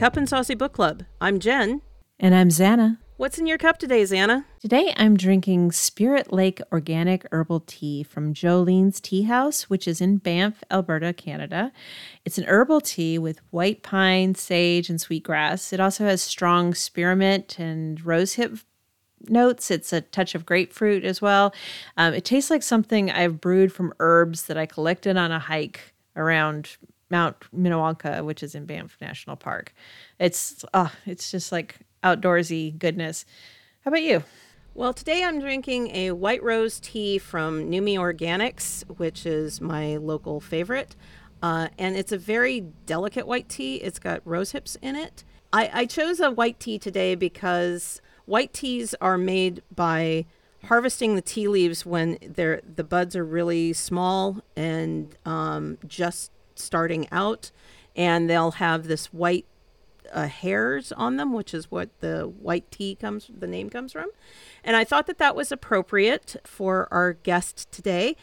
Cup and Saucy Book Club. I'm Jen. And I'm Zanna. What's in your cup today, Zanna? Today I'm drinking Spirit Lake Organic Herbal Tea from Jolene's Tea House, which is in Banff, Alberta, Canada. It's an herbal tea with white pine, sage, and sweetgrass. It also has strong spearmint and rosehip notes. It's a touch of grapefruit as well. Um, it tastes like something I've brewed from herbs that I collected on a hike around Mount Minnewanka, which is in Banff National Park. It's uh, it's just like outdoorsy goodness. How about you? Well, today I'm drinking a white rose tea from Numi Organics, which is my local favorite. Uh, and it's a very delicate white tea. It's got rose hips in it. I, I chose a white tea today because white teas are made by harvesting the tea leaves when they're the buds are really small and um, just starting out, and they'll have this white uh, hairs on them, which is what the white tea comes the name comes from. And I thought that that was appropriate for our guest today.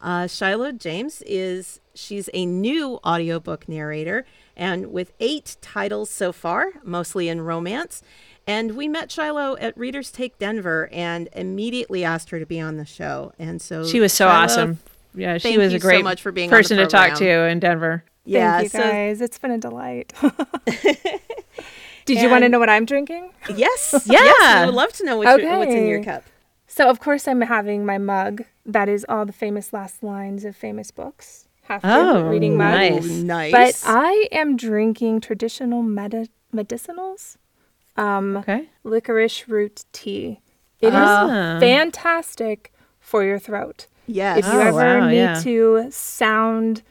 Uh, Shiloh James is she's a new audiobook narrator and with eight titles so far, mostly in romance. And we met Shiloh at Readers Take Denver and immediately asked her to be on the show. And so she was so Shiloh, awesome. Yeah, she thank was you a great so much for being person to talk to in Denver. Yeah, Thank you so- guys. It's been a delight. Did you want to know what I'm drinking? Yes, yes, Yeah. we would love to know what you what's in your cup. So, of course, I'm having my mug. That is all the famous last lines of famous books. Have to Oh, reading mug. nice. Nice. But I am drinking traditional medi- medicinals, um, Okay. licorice root tea. It is Ah. fantastic for your throat. Yes. If you Oh, ever wow, need yeah. to sound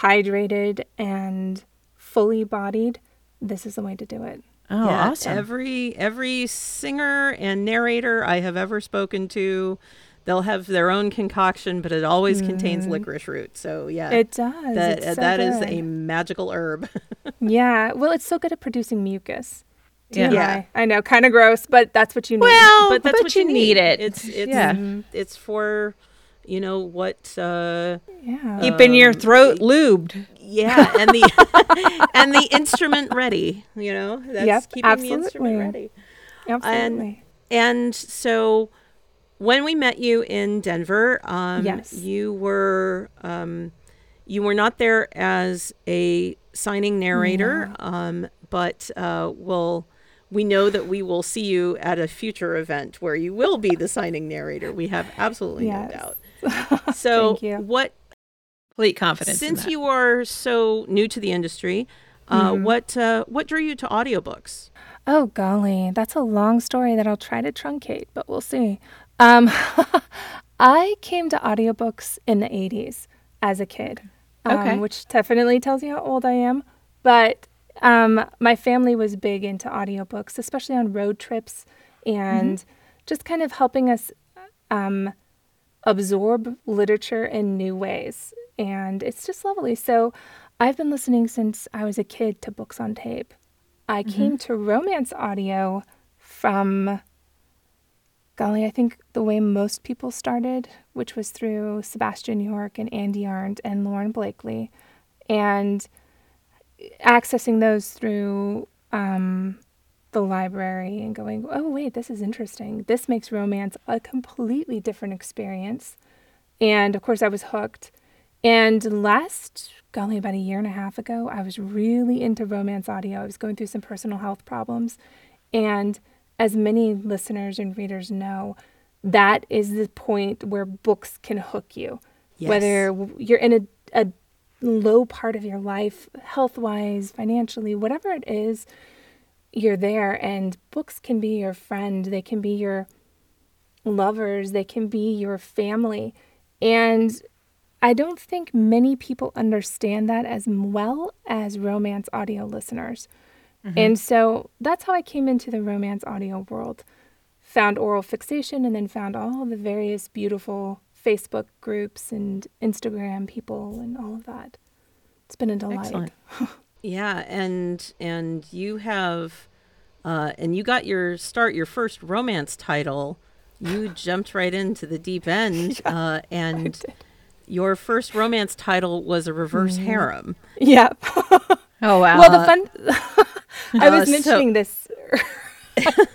hydrated and fully bodied, this is the way to do it. Oh, Yeah, awesome. Every every singer and narrator I have ever spoken to, they'll have their own concoction, but it always contains licorice root. So yeah, Mm. It does. that it's uh, so that is good. a magical herb. Yeah. Well, it's so good at producing mucus. Yeah. Yeah. I know, kind of gross, but that's what you need. well, but that's but what you you need it. It's it's Yeah. it's for you know what uh yeah. keeping your um, throat lubed. yeah and the and the instrument ready you know that's Yep, keeping the instrument ready Absolutely. And and so when we met you in Denver, um, Yes. you were um, you were not there as a signing narrator, um, but uh, we'll, we know that we will see you at a future event where you will be the signing narrator. We have absolutely Yes. no doubt. So what Complete confidence. since you are so new to the industry, uh, Mm-hmm. what uh, what drew you to audiobooks? Oh, golly. That's a long story that I'll try to truncate, but we'll see. Um, I came to audiobooks in the 80s as a kid, um, Okay. which definitely tells you how old I am. But um, my family was big into audiobooks, especially on road trips and just kind of helping us um, absorb literature in new ways. And it's just lovely. So I've been listening since I was a kid to books on tape. I came to romance audio from, golly, I think the way most people started, which was through Sebastian York and Andi Arndt and Lauren Blakely, and accessing those through um, the library and going, oh, wait, this is interesting. This makes romance a completely different experience. And of course, I was hooked. And last, golly, about a year and a half ago, I was really into romance audio. I was going through some personal health problems. And as many listeners and readers know, that is the point where books can hook you. Yes. Whether you're in a, a low part of your life, health wise, financially, whatever it is, you're there. And books can be your friend, they can be your lovers, they can be your family. And I don't think many people understand that as well as romance audio listeners. Mm-hmm. And so that's how I came into the romance audio world. Found Aural Fixation and then found all the various beautiful Facebook groups and Instagram people and all of that. It's been a delight. Excellent. Yeah, and and you have, uh, and you got your start, your first romance title. You jumped right into the deep end, uh, and your first romance title was a reverse harem. Yeah. Oh wow. well, the fun I was Uh, so- mentioning this.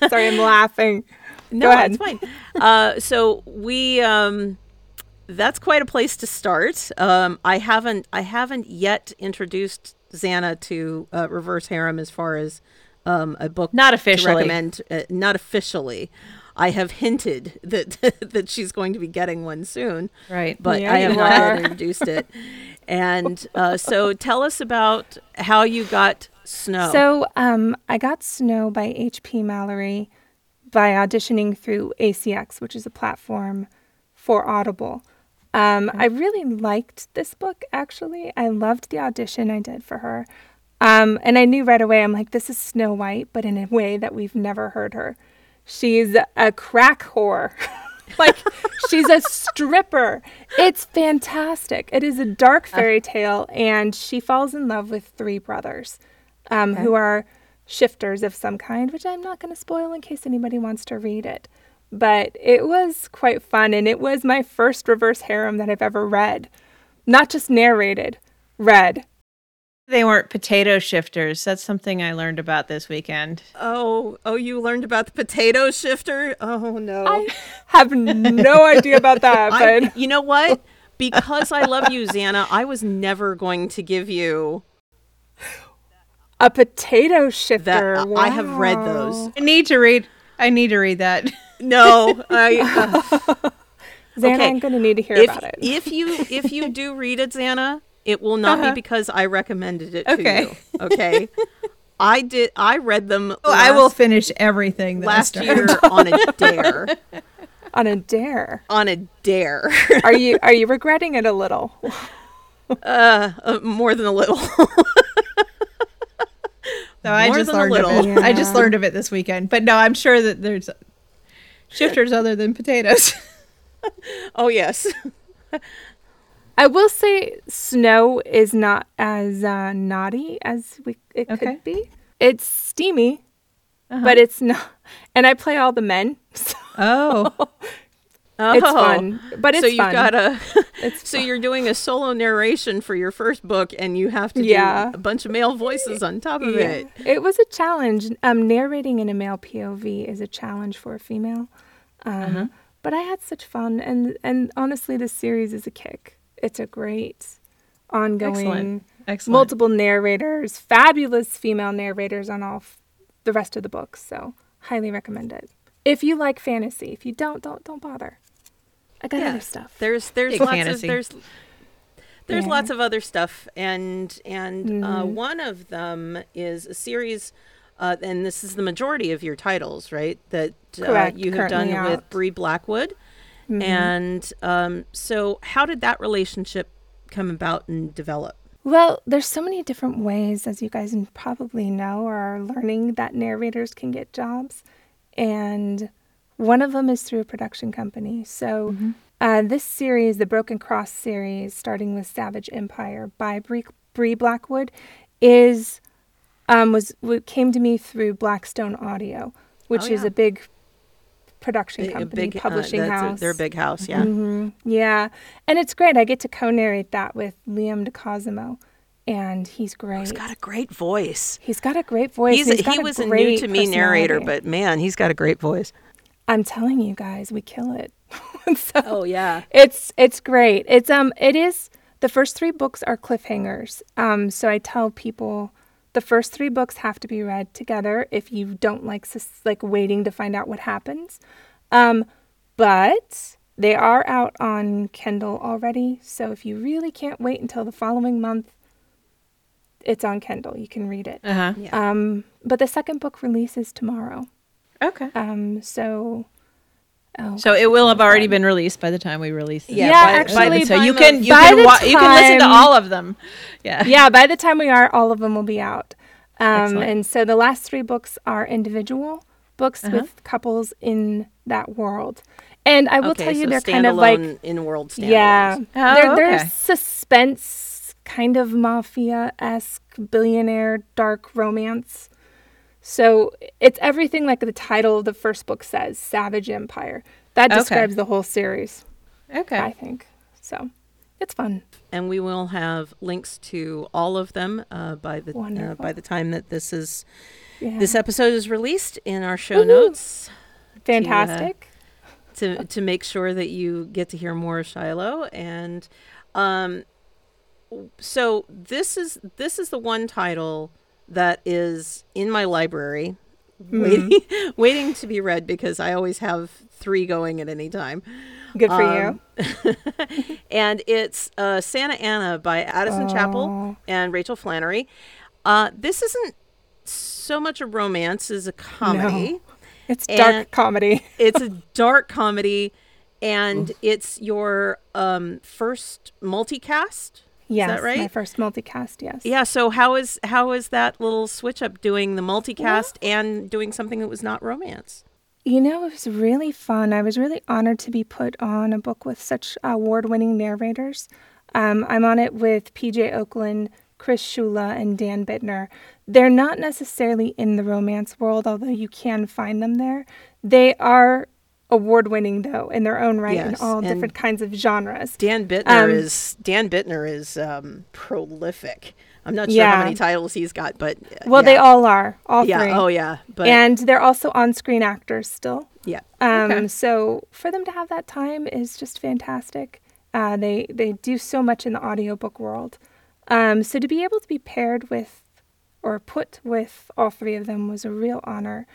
Sorry, I'm laughing. No, ahead. it's fine. Uh, so we um, that's quite a place to start. Um, I haven't I haven't yet introduced Zanna to uh, Reverse Harem as far as um, a book Not to officially. recommend. Uh, not officially. I have hinted that that she's going to be getting one soon, Right. but Yeah, I have not yet introduced it. And uh, so, tell us about how you got Snow. So um, I got Snow by H.P. Mallory by auditioning through ACX, which is a platform for Audible. Um, I really liked this book, actually. I loved the audition I did for her. Um, and I knew right away, I'm like, this is Snow White, but in a way that we've never heard her. She's a crack whore. like, she's a stripper. It's fantastic. It is a dark fairy tale, and she falls in love with three brothers um, who are shifters of some kind, which I'm not going to spoil in case anybody wants to read it. But it was quite fun, and it was my first reverse harem that I've ever read. Not just narrated, read. They weren't potato shifters. That's something I learned about this weekend. oh, oh, you learned about the potato shifter. Oh no. I have no idea about that, I- you know what? Because I love you, Zanna, I was never going to give you a potato that. shifter. I have read those. I need to read. I need to read that. No, I. Uh, Zanna, Okay. I'm going to need to hear if about it. if you if you do read it, Zanna, it will not Uh-huh. be because I recommended it to you. Okay. I did. I read them. Oh, I will finish everything that last year on a dare. On a dare. On a dare. Are you are you regretting it a little? Uh, uh, more than a little. So I just than a learned of little. it. I just learned of it this weekend. But no, I'm sure that there's shifters other than potatoes. oh yes. I will say snow is not as uh, naughty as we, it Okay. could be. It's steamy, Uh-huh. but it's not. And I play all the men, so oh, it's Oh. fun. But it's so you've fun. got a. So you're doing a solo narration for your first book, and you have to Yeah. do a bunch of male voices on top of yeah. it. It was a challenge. Um, narrating in a male POV is a challenge for a female. Um, Uh-huh. But I had such fun, and and honestly, this series is a kick. It's a great ongoing. excellent, excellent. multiple narrators, fabulous female narrators on all f- the rest of the books. So highly recommend it. If you like fantasy, if you don't, don't don't bother. I got Yeah. other stuff. There's there's Big lots fantasy. of there's there's Yeah. lots of other stuff, and and uh, Mhm. one of them is a series. Uh, and this is the majority of your titles, right? That uh, you have done currently with out. Bri Blackwood. Mhm. And um, so, how did that relationship come about and develop? Well, there's so many different ways, as you guys probably know or are learning, that narrators can get jobs, and one of them is through a production company. So. Uh, this series, the Broken Cross series, starting with Savage Empire by Bri, Bri Blackwood, is um, was came to me through Blackstone Audio, which Oh, is a big production a company, big, uh, publishing a- house. they're a big house, yeah. hmm Yeah, and it's great. I get to co-narrate that with Liam DiCasimo, and he's great. He's got a great voice. He's got a great voice. He's, he's he was a new to me narrator, but man, he's got a great voice. I'm telling you guys, we kill it. so, Oh yeah, It's it's great. It's um it is the first three books are cliffhangers. Um so I tell people the first three books have to be read together if you don't like sus- like waiting to find out what happens. Um but they are out on Kindle already, so if you really can't wait until the following month it's on Kindle. You can read it. Uh huh. yeah. Um but the second book releases tomorrow. Okay. Um so oh So it will have already been released by the time we release it. Yeah, Yeah, by- by actually, the so you can you can the wa- you can listen to all of them. Yeah. yeah, by the time we are, all of them will be out. Um, and so the last three books are individual books Uh-huh. with couples in that world. And I will okay, tell you, so they're kind of like, standalone in-world standalones. yeah, Oh, they're, they're okay. suspense, kind of mafia esque, billionaire, dark romance. So it's everything like the title of the first book says Savage Empire. That Okay. describes the whole series, Okay. I think. So it's fun. and we will have links to all of them uh, by the uh, by the time that this is Yeah. this episode is released in our show Woohoo. notes Fantastic. to to make sure that you get to hear more of Shiloh and um so this is this is the one title that is in my library Mm-hmm. waiting waiting to be read because I always have 3 going at any time. Good for um, you. and it's uh, Santa Ana by Addison Chapel and Rachel Flannery. Uh, this isn't so much a romance as a comedy. It's dark comedy. It's a dark comedy, and it's your um, first multicast. Yes, that right? my first multicast. Yes. Yeah. So how is how is that little switch up doing the multicast and doing something that was not romance? You know, it was really fun. I was really honored to be put on a book with such award winning narrators. Um, I'm on it with PJ Ochlan, Chris Shula, and Dan Bittner. They're not necessarily in the romance world, although you can find them there. They are award winning, though, in their own right in Yes, all and- different kinds of genres. Dan Bittner Um, is Dan Bittner is um, prolific. I'm not sure how many titles he's got, but uh, Well, yeah. they all are, all yeah. three. Oh yeah. But and they're also on screen actors still. yeah. Um, Okay. So for them to have that time is just fantastic. Uh, they they do so much in the audiobook world. Um, so to be able to be paired with or put with all three of them was a real honor.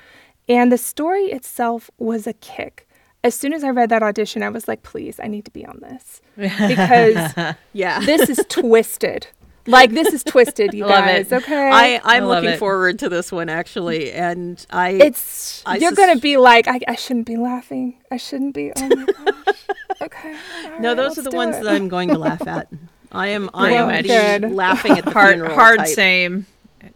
And the story itself was a kick. As soon as I read that audition, I was like, please, I need to be on this. Because Yeah. this is twisted. Like this is twisted, you Love it. guys. Okay. I, I'm I looking it. forward to this one actually, and I it's I you're sus- gonna be like I, I shouldn't be laughing i shouldn't be oh my gosh okay all no, right, those are the ones it. that I'm going to laugh at. I am I Pretty am much. Good. laughing at the hard funeral hard type. same.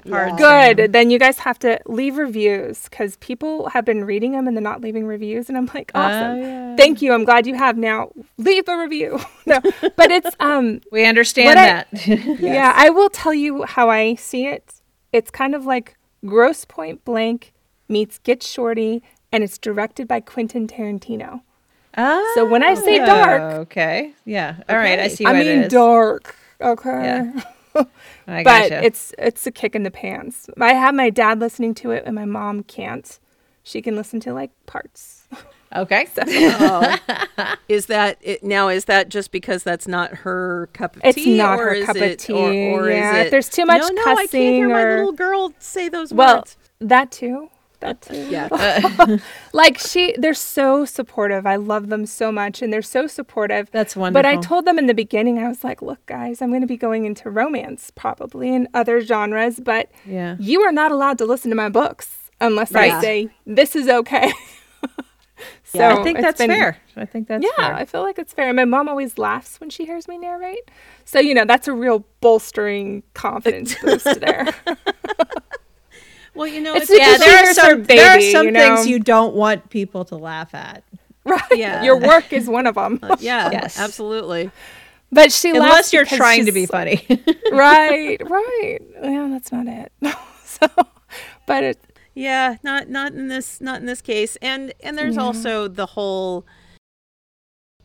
Hard Yeah. good then you guys have to leave reviews because people have been reading them and they're not leaving reviews and i'm like Oh, awesome yeah. thank you i'm glad you have now leave a review no but it's um We understand What I- that. yeah i will tell you how i see it it's kind of like Grosse Pointe Blank meets get shorty and it's directed by quentin tarantino Oh, So when I say dark- Oh, okay, yeah, all right, I Okay. see. i What mean it is. dark okay Yeah. I but gotcha. it's it's a kick in the pants. I have my dad listening to it, and my mom can't. She can listen to like parts. okay. Oh. is that it, now? Is that just because that's not her cup of tea? It's tea? not her is cup of tea, Or, or yeah. is If it, there's too much no, no, I can't hear cussing my little girl say those words. Well, words. that too. That too. Yeah. Uh, like she, they're so supportive. I love them so much, and they're so supportive. That's wonderful. But I told them in the beginning, I was like, "Look, guys, I'm going to be going into romance probably and other genres, but Yeah. you are not allowed to listen to my books unless I say this is okay." so Yeah, I think it's that's been- fair. I think that's yeah, fair. I feel like it's fair. My mom always laughs when she hears me narrate. So, you know, that's a real bolstering confidence boost there. Well, you know, It's it's, yeah, there are some there are some you know? things you don't want people to laugh at. right? Yeah. Your work is one of them. yeah, Yes. absolutely. But she laughs Unless you're trying to be funny. right, right. Yeah, that's not it. so, but it, Yeah, not not in this not in this case. And and there's also the whole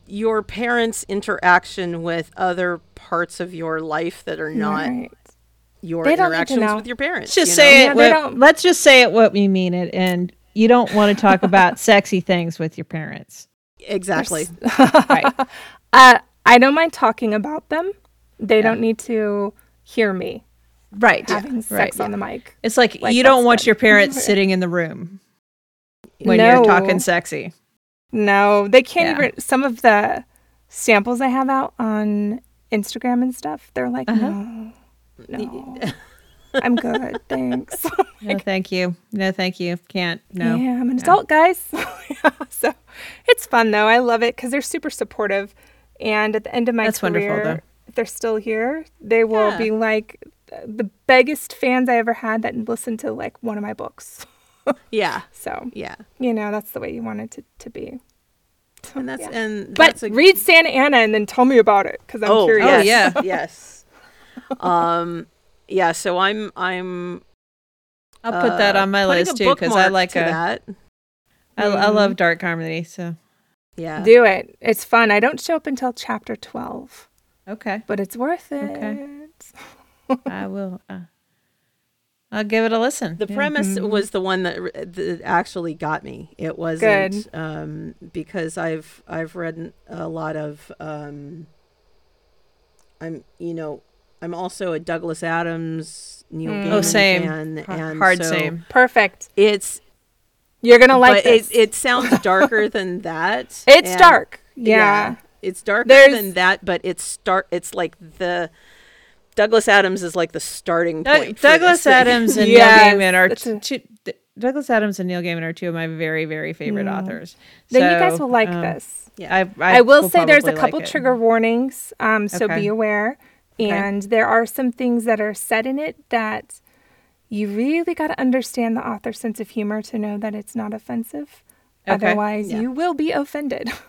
your parents' interaction with other parts of your life that are not right. Your They don't interactions know. with your parents. just you say know? it. Yeah, what- don't- let's just say it what we mean it, and you don't want to talk about sexy things with your parents. exactly. Right. Uh, I don't mind talking about them. They don't need to hear me Right. having sex on the mic. It's like, Like, you don't want good. your parents sitting in the room when you're talking sexy. No, they can't Yeah. even. Some of the samples I have out on Instagram and stuff, they're like, Uh-huh. no, no, I'm good, thanks. No, thank you. No, thank you. Can't. No. Yeah, I'm an adult, guys. Yeah, so it's fun though. I love it because they're super supportive. And at the end of my That's wonderful, career, though. if they're still here, they will Yeah. be like the biggest fans I ever had that listened to like one of my books. Yeah. So Yeah. you know that's the way you want it to, to be. And that's Yeah. and But a, read Santa Ana and then tell me about it because I'm oh, curious. yes, Oh, yeah. yes. Um yeah, so I'm I'm I'll put that uh, on my list too because I like a. that. I, I love dark comedy. So Yeah. Do it. It's fun. I don't show up until chapter 12. Okay. but it's worth it. Okay. I will. Uh, I'll give it a listen. The Yeah. premise was the one that, that actually got me. It wasn't um, because I've I've read a lot of um, I'm you know I'm also a Douglas Adams Neil Mm. Gaiman Oh, same. fan and Hard so same. Perfect. It's You're gonna like but it, this. it sounds darker than that. it's and- dark. Yeah. it's darker There's- than that, but it's start. It's like the Douglas Adams is like the starting point. for Douglas. Adams and Yes, Neil Gaiman are that's t- a- two, Douglas Adams and Neil Gaiman are two of my very very favorite Mm. authors. Then you guys will like um, this. Yeah. I, I, will say there's a couple like trigger warnings, um, so Okay. be aware. Okay. And there are some things that are said in it that you really got to understand the author's sense of humor to know that it's not offensive. Okay. Otherwise, Yeah. you will be offended.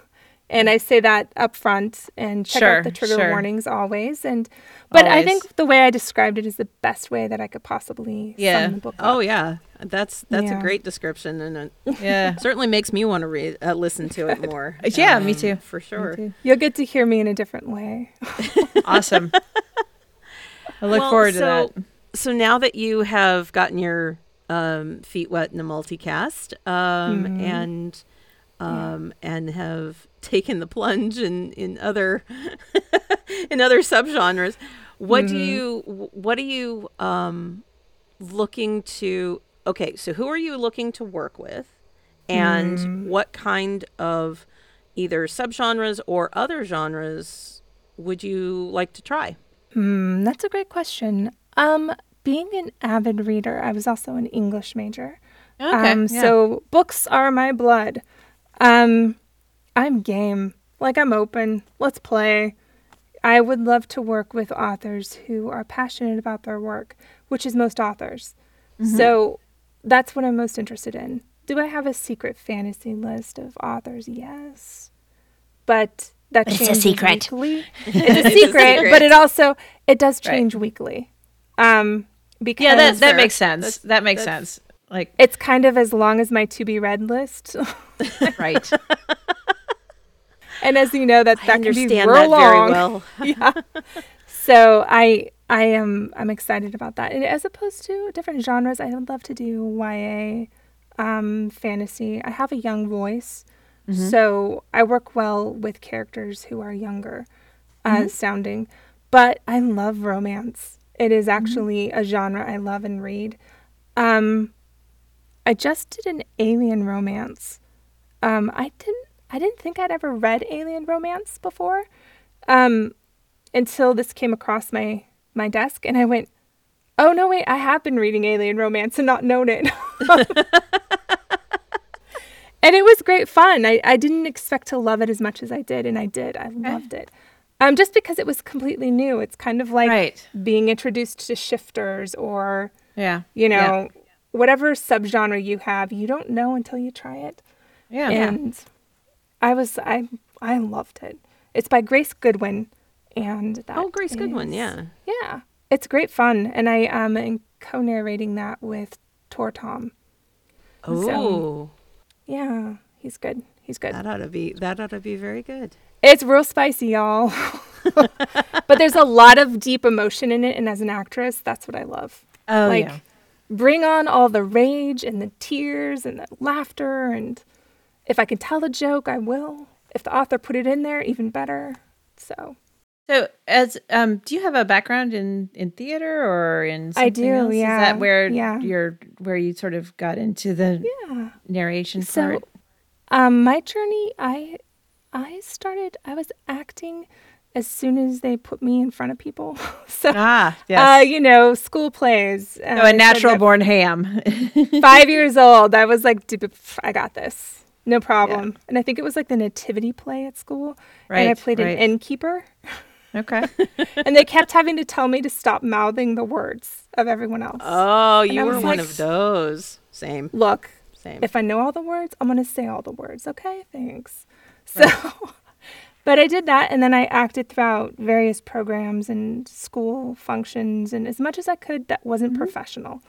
and I say that up front and check Sure, out the trigger sure. warnings always. And but I think the way I described it is the best way that I could possibly Yeah. sum the book Oh yeah, that's that's Yeah. a great description, and it Yeah. certainly makes me want to read, uh, listen to it more. Yeah, me Um, too. for sure. too. You'll get to hear me in a different way. Awesome. I look Well, forward to so- that. So now that you have gotten your um, feet wet in a multicast, um, Mhm. and um, and have taken the plunge in in other in other subgenres, what do Mhm. you what are you um, looking to? Okay, so who are you looking to work with, and Mm. what kind of either subgenres or other genres would you like to try? Hmm, that's a great question. Um, being an avid reader, I was also an English major. Okay. um, yeah. so books are my blood. Um, I'm game. Like I'm open. Let's play. I would love to work with authors who are passionate about their work, which is most authors. Mm-hmm. So that's what I'm most interested in. Do I have a secret fantasy list of authors? Yes. But that But it's a changes secret. weekly. It's a secret, secret. but it also it does change weekly. Um because yeah, that that makes sense. That's- that makes sense. Like it's kind of as long as my to be read list. right. and as you know that I that can be real that very long. well. yeah. So I I am I'm excited about that. And as opposed to different genres, I would love to do YA, um, fantasy. I have a young voice, so I work well with characters who are younger uh, sounding. But I love romance. It is actually a genre I love and read. Um, I just did an alien romance. Um, I didn't I didn't think I'd ever read alien romance before. Um, until this came across my my desk and I went, "Oh no, wait, I have been reading alien romance and not known it." and it was great fun. I, I didn't expect to love it as much as I did, and I did. I loved it. Um, just because it was completely new. It's kind of like Right. being introduced to shifters or Yeah. you Yeah. know whatever subgenre you have. You don't know until you try it Yeah. and I was I I loved it. It's by Grace Goodwin, and that Oh, Grace Goodwin, yeah. yeah, it's great fun, and I um am co-narrating that with Tor Thom. Oh, Yeah, he's good. He's good. that ought to be that ought to be very good. It's real spicy, y'all. but there's a lot of deep emotion in it, and as an actress, that's what I love. Oh like, yeah. bring on all the rage and the tears and the laughter, and if I can tell a joke, I will. If the author put it in there, even better. So So, as um, do you have a background in in theater or in I do, else? Is yeah, that where yeah. you're where you sort of got into the yeah. narration So, part? um, my journey, I, I started. I was acting as soon as they put me in front of people. so, Ah, uh, you know, school plays. so a natural born ham. Five years old, I was like, "Dude, I got this, no problem. And I think it was like the nativity play at school, and I played right. an innkeeper, okay. and they kept having to tell me to stop mouthing the words of everyone else. Oh, you were was one like- of those. Same, Look, same. if I know all the words, I'm going to say all the words. Okay, thanks. So, but I did that, and then I acted throughout various programs and school functions, and as much as I could, that wasn't professional.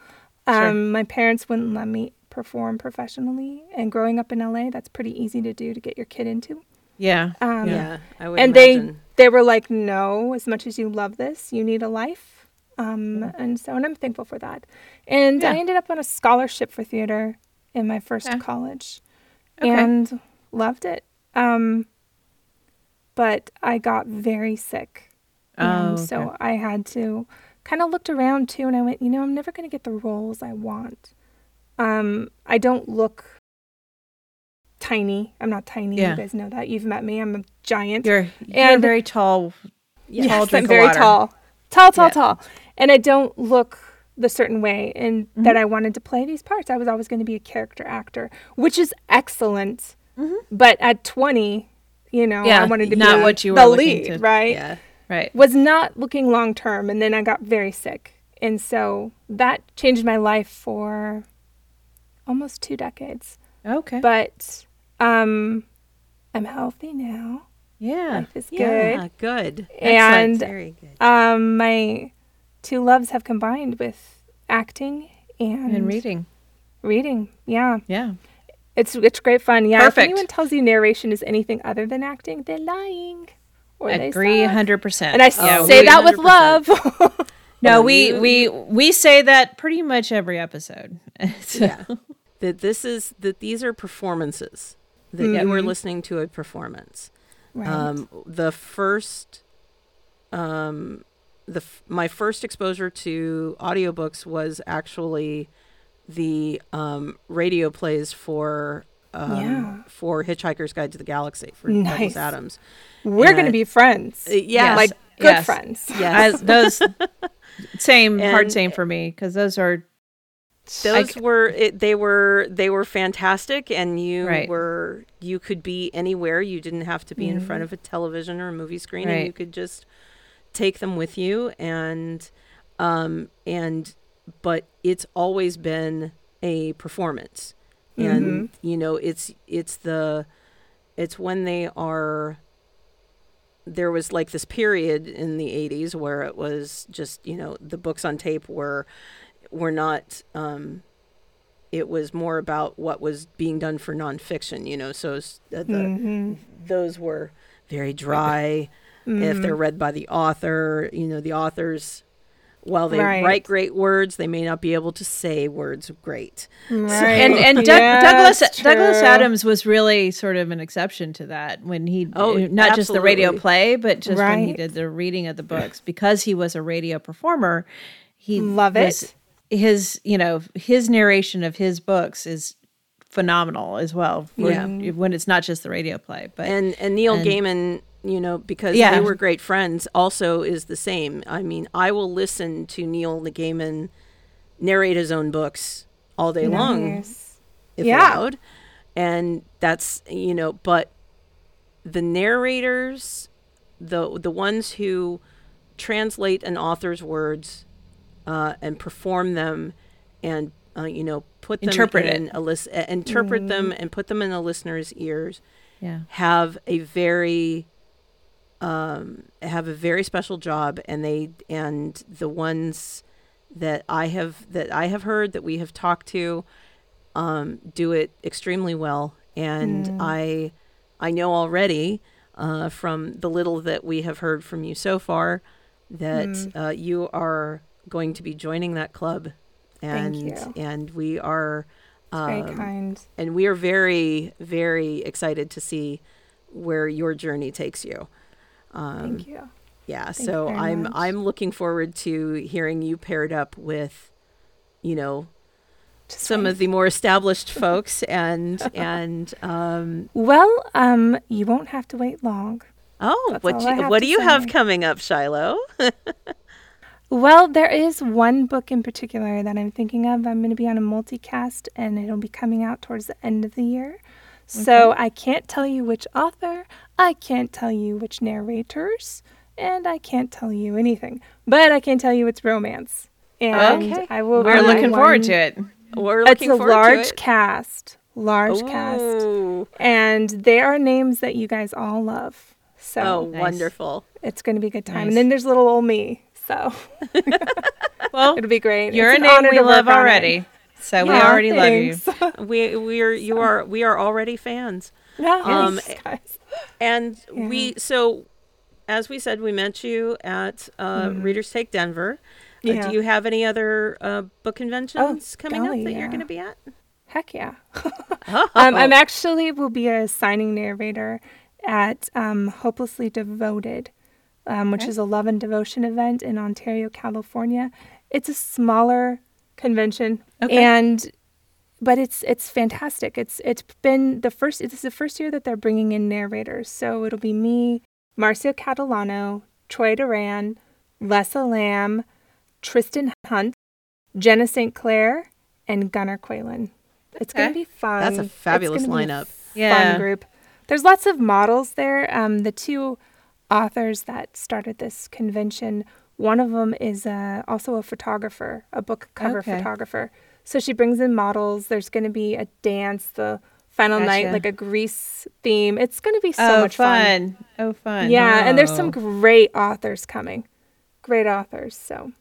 Sure. Um, my parents wouldn't let me perform professionally, and growing up in LA, that's pretty easy to do to get your kid into. Yeah. Um, yeah, I would and imagine. they were like, no, as much as you love this, you need a life. Um, and so, and I'm thankful for that. And Yeah. I ended up on a scholarship for theater in my first Yeah. college Okay. and loved it. Um, but I got very sick. Oh, okay. so I had to kind of looked around too and I went, you know, I'm never going to get the roles I want. Um, I don't look tiny. I'm not tiny. Yeah. You guys know that. You've met me. I'm a giant. You're you're And- very tall. yes, tall I'm very tall. Tall, tall, Yeah. tall. And I don't look the certain way and Mm-hmm. that I wanted to play these parts. I was always going to be a character actor, which is excellent. Mm-hmm. But at 20, you know, Yeah, I wanted to not be what you the were looking lead, to- right? Yeah. Right. was not looking long term and then I got very sick. And so that changed my life for almost two decades. Okay. But um I'm healthy now. yeah. Life is Yeah, good. good. And Very good. um my two loves have combined with acting and, And reading. reading. Yeah. Yeah. It's it's great fun. Yeah. Perfect. If anyone tells you narration is anything other than acting, they're lying. Or they Agree suck. hundred percent. And I Yeah, say we- that with love. No, we you- we we say that pretty much every episode. So- yeah. That this is that these are performances. That you were listening to a performance. right. Um, the first, um, the f- my first exposure to audiobooks was actually the um, radio plays for um, Yeah. for Hitchhiker's Guide to the Galaxy for Nice. Douglas Adams. We're going to be friends. Uh, yes, Like good yes. friends. yes. I, those same hard same for me because those are those were it, they were they were fantastic and you Right. were you could be anywhere you didn't have to be in front Mhm. of a television or a movie screen and you could just take them with you and um and but it's always been a performance and you know it's it's the it's when they are there was like this period in the 80s where it was just you know the books on tape were were not um it was more about what was being done for nonfiction you know so the, Mhm. those were very dry if Mm-hmm. they're read by the author you know the authors while they Right. write great words they may not be able to say words great Right. and and Doug, Douglas Douglas. Adams was really sort of an exception to that when he Oh, not just the radio play but just when he did the reading of the books because he was a radio performer he Love was- it. his you know his narration of his books is phenomenal as well when, when it's not just the radio play but and and Neil and- Gaiman, you know, because Yeah. they were great friends, also is the same. I mean, I will listen to Neil Gaiman narrate his own books all day long if Yeah. allowed, and that's you know, but the narrators, the the ones who translate an author's words uh, and perform them, and uh, you know, put them Interpret it. a lis- uh, interpret them and put them in a listener's ears yeah have a very um, have a very special job and they and the ones that I have that I have heard that we have talked to um, do it extremely well. And I I know already uh, from the little that we have heard from you so far that uh, you are going to be joining that club. And Thank you. and we are Very um, kind. and we are very very excited to see where your journey takes you um, Thank you. yeah Thank so very i'm much. i'm looking forward to hearing you paired up with you know Just some of the more established folks and and um Well, um, you won't have to wait long. oh That's what you, what do you have coming up shiloh Well, there is one book in particular that I'm thinking of. I'm going to be on a multicast and it'll be coming out towards the end of the year. So mm-hmm. I can't tell you which author, I can't tell you which narrators, and I can't tell you anything. But I can tell you it's romance. And Okay. I will we're be looking forward to it we're It's a forward large to it. cast. Large cast. And they are names that you guys all love. So oh Nice. wonderful it's going to be a good time. Nice. And then there's little old me. So well it'll be great. you're It's a an name honor we love work on already so we Yeah, already love you we we are you are we are already fans Yeah, Um, thanks, guys. and we so as we said, we met you at uh, Readers Take Denver. Uh, Yeah. do you have any other uh, book conventions coming up golly, that you're going to be at? Heck yeah. Oh, Um, I'm actually will be a signing narrator at um, Hopelessly Devoted, um, which is a love and devotion event in Ontario, California. It's a smaller convention, Okay. and but it's it's fantastic. It's it's been the first. This is the first year that they're bringing in narrators. So it'll be me, Marcio Catalano, Troy Duran, Lessa Lamb, Tristan Hunt, Jenna St. Claire, and Gunnar Qualin. It's gonna be fun. That's a fabulous gonna be a lineup. Yeah. Fun group. There's lots of models there. Um, the two authors that started this convention, one of them is uh, also a photographer, a book cover Okay. photographer. So she brings in models. There's going to be a dance, the final night, like a Grease theme. It's going to be so oh, much fun. fun. Oh, fun. Yeah, and there's Oh. some great authors coming. Great authors. So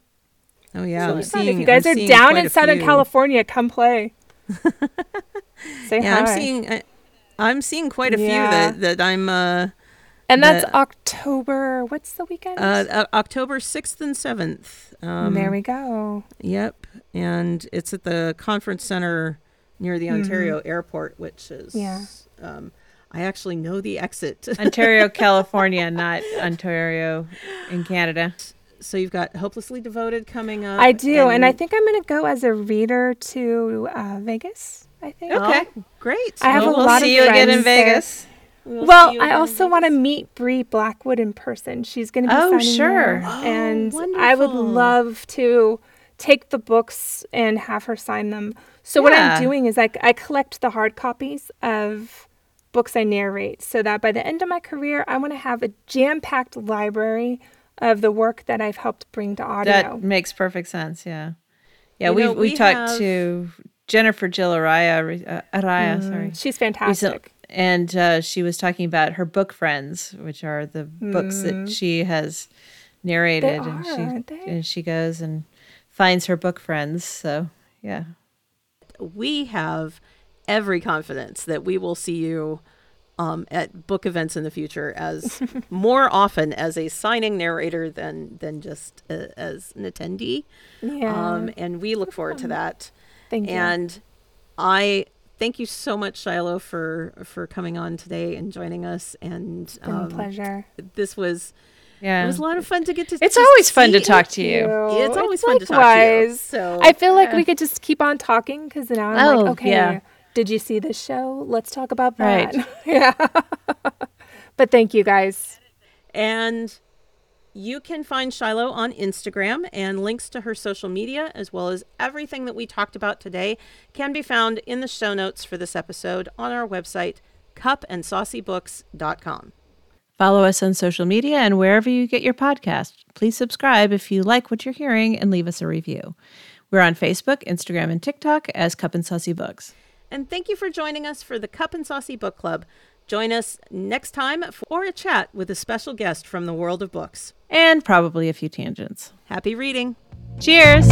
Oh yeah, it'll I'm be fun. seeing. if you guys I'm are down in Southern few. California, come play. Say Yeah, hi. I'm seeing. I, I'm seeing quite a Yeah. few that that I'm. Uh, and that's the- October. What's the weekend? uh, uh, October sixth and seventh. Um, there we go. Yep, and it's at the conference center near the Ontario airport, which is. Mm-hmm. Yeah. Um, I actually know the exit. Ontario, California, not Ontario in Canada. so you've got hopelessly devoted coming up. I do, and, I think I'm going to go as a reader to uh, Vegas. I think. Okay. Oh, great. I have Well, a we'll lot see of you again in Vegas. there. Vegas. We'll Well, I also want to meet Bri Blackwood in person. She's going to be Oh, signing sure. there, Oh, and I would love to take the books and have her sign them. So what I'm doing is I, I collect the hard copies of books I narrate, so that by the end of my career, I want to have a jam-packed library of the work that I've helped bring to audio. That makes perfect sense. Yeah. Yeah. You we know, we, we talked have- to Jennifer Jill Araya, uh, Araya sorry. She's recent- fantastic. And uh, she was talking about her book friends, which are the books that she has narrated, They and are, she aren't they? and she goes and finds her book friends. So yeah, we have every confidence that we will see you um, at book events in the future as more often as a signing narrator than than just uh, as an attendee. Yeah. Um, and we look forward to that. Thank you. And I thank you so much, Shiloh, for for coming on today and joining us. And It's been a um, pleasure. this was yeah. it was a lot of fun to get to. it's always fun to talk to you. It's always fun to talk to you. So I feel like Yeah. we could just keep on talking because now I'm Oh, like, okay, yeah. did you see this show? Let's talk about that. Right. yeah. but thank you guys. And you can find Shiloh on Instagram, and links to her social media, as well as everything that we talked about today, can be found in the show notes for this episode on our website, cupandsaucybooks.com. Follow us on social media and wherever you get your podcast. Please subscribe if you like what you're hearing and leave us a review. We're on Facebook, Instagram, and TikTok as Cup and Saucy Books. And thank you for joining us for the Cup and Saucy Book Club. Join us next time for a chat with a special guest from the world of books. And probably a few tangents. Happy reading! Cheers!